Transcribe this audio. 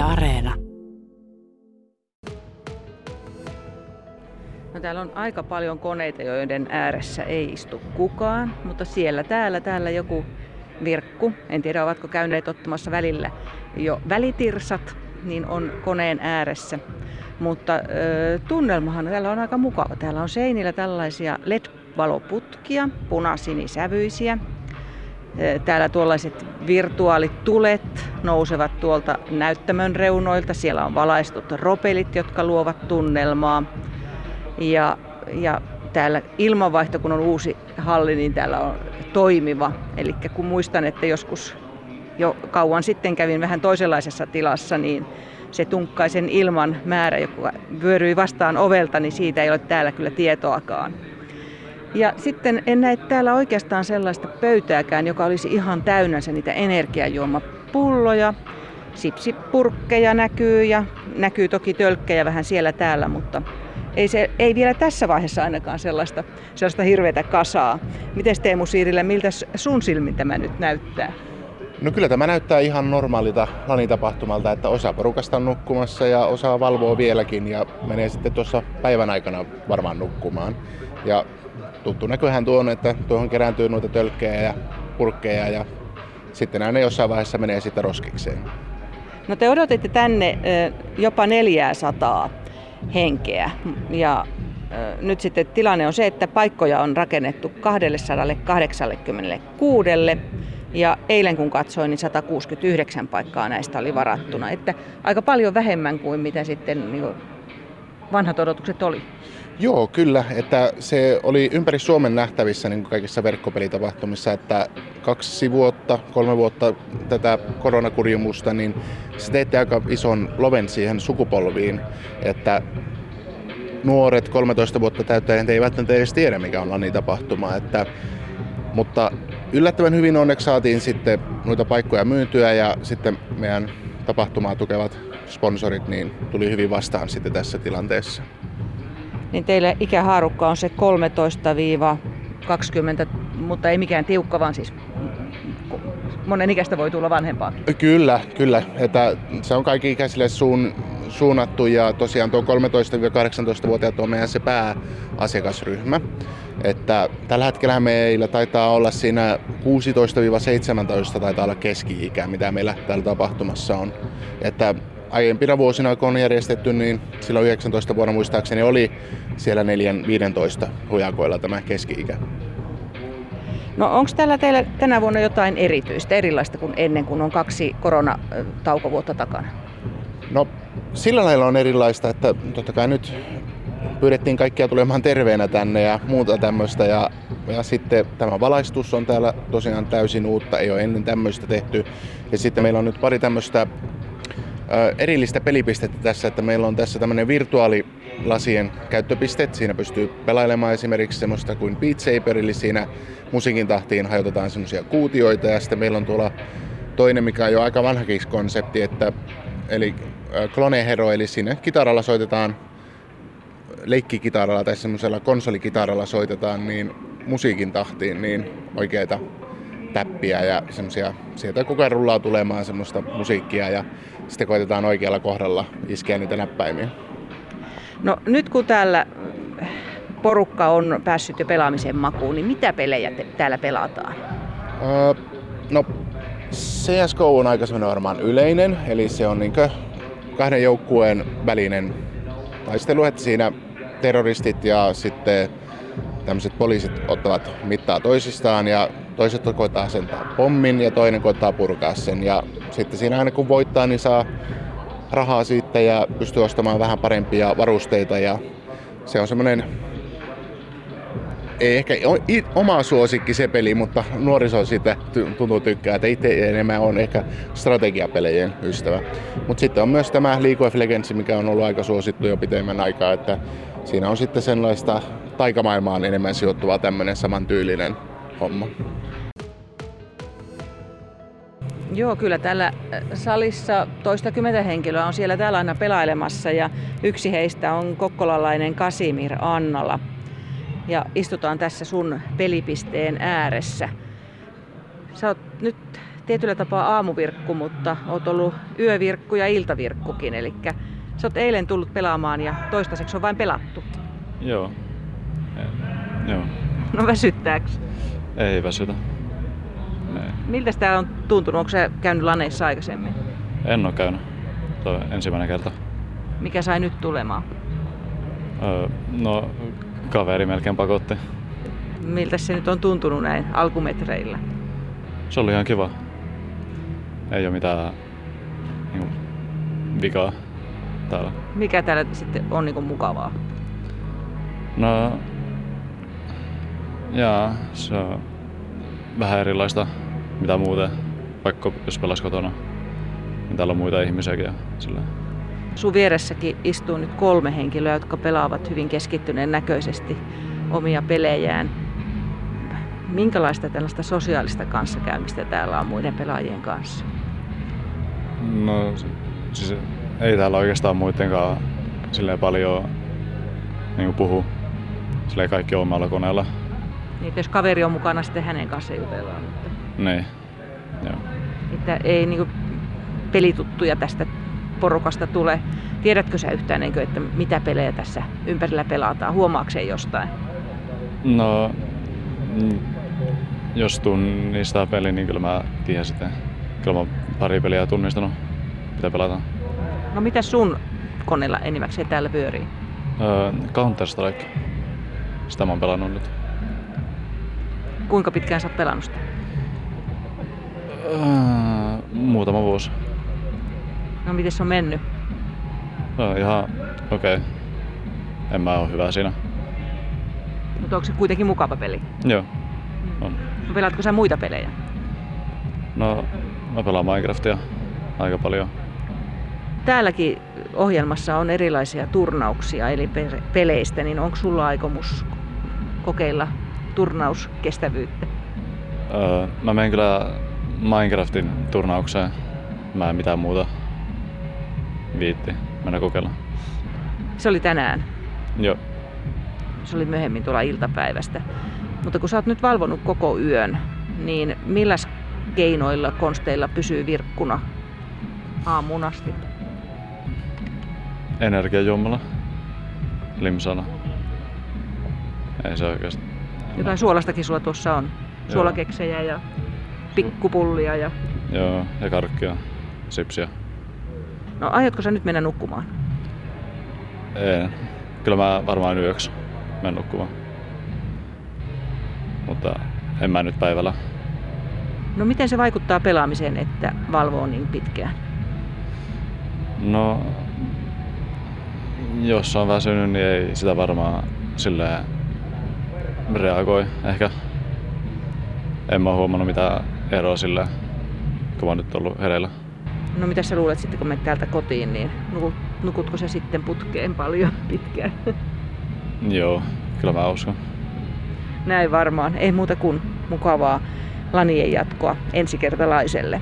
Areena. No, täällä on aika paljon koneita, joiden ääressä ei istu kukaan, mutta siellä täällä, täällä joku virkku, en tiedä ovatko käyneet ottamassa välillä jo välitirsat, niin on koneen ääressä. Mutta äh, tunnelmahan täällä on aika mukava. Täällä on seinillä tällaisia LED-valoputkia, punasinisävyisiä. Täällä tuollaiset virtuaalitulet nousevat tuolta näyttämön reunoilta. Siellä on valaistut ropelit, jotka luovat tunnelmaa. Ja, ja täällä ilmanvaihto, kun on uusi halli, niin täällä on toimiva. Eli kun muistan, että joskus jo kauan sitten kävin vähän toisenlaisessa tilassa, niin se tunkkaisen ilman määrä, joka vyöryi vastaan ovelta, niin siitä ei ole täällä kyllä tietoakaan. Ja sitten en näe täällä oikeastaan sellaista pöytääkään, joka olisi ihan täynnänsä niitä energiajuomapulloja. Sipsipurkkeja näkyy ja näkyy toki tölkkejä vähän siellä täällä, mutta ei, se, ei vielä tässä vaiheessa ainakaan sellaista, sellaista hirveätä kasaa. Miten Teemu Siirille, miltä sun silmin tämä nyt näyttää? No kyllä tämä näyttää ihan normaalilta lanitapahtumalta, että osa porukasta on nukkumassa ja osa valvoo vieläkin ja menee sitten tuossa päivän aikana varmaan nukkumaan. Ja tuttu näköhän tuo on, että tuohon kerääntyy noita tölkkejä ja purkkeja ja sitten ne jossain vaiheessa menee sitten roskikseen. No te odotitte tänne jopa 400 henkeä ja nyt sitten tilanne on se, että paikkoja on rakennettu 286 ja eilen kun katsoin, niin 169 paikkaa näistä oli varattuna. Että aika paljon vähemmän kuin mitä sitten niin vanhat odotukset oli. Joo, kyllä. Että se oli ympäri Suomen nähtävissä niin kuin kaikissa verkkopelitapahtumissa, että kaksi vuotta, kolme vuotta tätä koronakurjumusta, niin se teette aika ison loven siihen sukupolviin, että nuoret 13 vuotta täyttäneet eivät edes tiedä, mikä on LANI-tapahtuma. Että, mutta yllättävän hyvin onneksi saatiin sitten noita paikkoja myytyä ja sitten meidän tapahtumaa tukevat sponsorit niin tuli hyvin vastaan sitten tässä tilanteessa. Niin teille ikähaarukka on se 13-20, mutta ei mikään tiukka, vaan siis monen ikäistä voi tulla vanhempaa. Kyllä, kyllä. Että se on kaikki ikäisille suun, suunnattu ja tosiaan tuo 13-18-vuotiaat on meidän se pääasiakasryhmä. Että tällä hetkellä meillä taitaa olla siinä 16-17 taitaa olla keski-ikä, mitä meillä täällä tapahtumassa on. Että aiempina vuosina, kun on järjestetty, niin silloin 19 vuonna muistaakseni oli siellä 4-15 hujakoilla tämä keski-ikä. No onko täällä teillä tänä vuonna jotain erityistä, erilaista kuin ennen, kun on kaksi koronataukovuotta takana? No sillä lailla on erilaista, että totta kai nyt pyydettiin kaikkia tulemaan terveenä tänne ja muuta tämmöistä. Ja, ja sitten tämä valaistus on täällä tosiaan täysin uutta, ei ole ennen tämmöistä tehty. Ja sitten meillä on nyt pari tämmöistä erillistä pelipistettä tässä, että meillä on tässä tämmöinen virtuaalilasien käyttöpiste. Siinä pystyy pelailemaan esimerkiksi semmoista kuin Beat Saber, eli siinä musiikin tahtiin hajotetaan semmoisia kuutioita. Ja sitten meillä on tuolla toinen, mikä on jo aika vanhakin konsepti, että, eli Clone Hero, eli siinä kitaralla soitetaan leikkikitaralla tai semmoisella konsolikitaralla soitetaan niin musiikin tahtiin niin oikeita täppiä ja semmoisia, sieltä koko ajan rullaa tulemaan semmoista musiikkia ja sitten koitetaan oikealla kohdalla iskeä niitä näppäimiä. No nyt kun täällä porukka on päässyt jo pelaamisen makuun, niin mitä pelejä te täällä pelataan? Öö, no CSGO on aika varmaan yleinen, eli se on niin kahden joukkueen välinen taistelu, että siinä terroristit ja sitten tämmöiset poliisit ottavat mittaa toisistaan ja toiset koittaa asentaa pommin ja toinen koittaa purkaa sen. Ja sitten siinä aina kun voittaa, niin saa rahaa siitä ja pystyy ostamaan vähän parempia varusteita ja se on semmoinen ei ehkä oma suosikki se peli, mutta nuoriso siitä tuntuu tykkää, että itse enemmän on ehkä strategiapelejen ystävä. Mutta sitten on myös tämä League of Legends, mikä on ollut aika suosittu jo pitemmän aikaa, että siinä on sitten sellaista taikamaailmaan enemmän sijoittuva tämmöinen samantyylinen homma. Joo, kyllä täällä äh, salissa toistakymmentä henkilöä on siellä täällä aina pelailemassa ja yksi heistä on kokkolalainen Kasimir Annala. Ja istutaan tässä sun pelipisteen ääressä. Sä oot nyt tietyllä tapaa aamuvirkku, mutta oot ollut yövirkku ja iltavirkkukin. Eli sä oot eilen tullut pelaamaan ja toistaiseksi on vain pelattu. Joo. Joo. No väsyttääks? Ei väsytä. Ne. Miltä tämä on tuntunut? Onko se käynyt laneissa aikaisemmin? En ole käynyt. Tuo ensimmäinen kerta. Mikä sai nyt tulemaan? Öö, no, kaveri melkein pakotti. Miltä se nyt on tuntunut näin alkumetreillä? Se oli ihan kiva. Ei ole mitään niin kuin, vikaa täällä. Mikä täällä sitten on niin mukavaa? No, jaa, se on vähän erilaista mitä muuten, vaikka jos pelas kotona, niin täällä on muita ihmisiäkin ja sillä. Sun vieressäkin istuu nyt kolme henkilöä, jotka pelaavat hyvin keskittyneen näköisesti omia pelejään. Minkälaista tällaista sosiaalista kanssakäymistä täällä on muiden pelaajien kanssa? No siis ei täällä oikeastaan muidenkaan silleen paljon niin puhu. Silleen kaikki omalla koneella. Niin, jos kaveri on mukana, sitten hänen kanssa jutellaan. Mutta... Niin, joo. Että ei niin pelituttuja tästä porukasta tule. Tiedätkö sä yhtään, kuin, että mitä pelejä tässä ympärillä pelataan? Huomaakseen jostain? No, mm, jos tunnistaa peli, niin kyllä mä tiedän sitten. Kyllä mä pari peliä tunnistanut, mitä pelataan. No mitä sun koneella enimmäkseen täällä pyörii? Öö, Counter-Strike. Sitä mä oon pelannut nyt. Kuinka pitkään sä oot pelannut sitä? Öö, muutama vuosi. No miten se on mennyt? No, ihan okei. Okay. En mä oo hyvä siinä. Mutta onko se kuitenkin mukava peli? Joo, on. No, pelaatko sä muita pelejä? No, mä pelaan Minecraftia aika paljon. Täälläkin ohjelmassa on erilaisia turnauksia eli peleistä, niin onko sulla aikomus kokeilla turnauskestävyyttä? Öö, mä menen kyllä Minecraftin turnaukseen. Mä en mitään muuta viitti mennä kokeilla. Se oli tänään? Joo. Se oli myöhemmin tuolla iltapäivästä. Mutta kun sä oot nyt valvonut koko yön, niin millä keinoilla, konsteilla pysyy virkkuna aamuun asti? Energiajuomalla. Limsana. Ei se oikeasti. Jotain suolastakin sulla tuossa on. Suolakeksejä ja pikkupullia. Ja... Joo, ja karkkia, sipsiä. No aiotko sä nyt mennä nukkumaan? Ei. Kyllä mä varmaan yöksi menen nukkumaan. Mutta en mä nyt päivällä. No miten se vaikuttaa pelaamiseen, että valvoo niin pitkään? No, jos on väsynyt, niin ei sitä varmaan silleen reagoi ehkä. En mä huomannut mitään eroa sille, kun mä oon nyt ollut hereillä. No mitä sä luulet sitten, kun menet täältä kotiin, niin nukutko sä sitten putkeen paljon pitkään? Joo, kyllä mä uskon. Näin varmaan. Ei muuta kuin mukavaa lanien jatkoa ensikertalaiselle.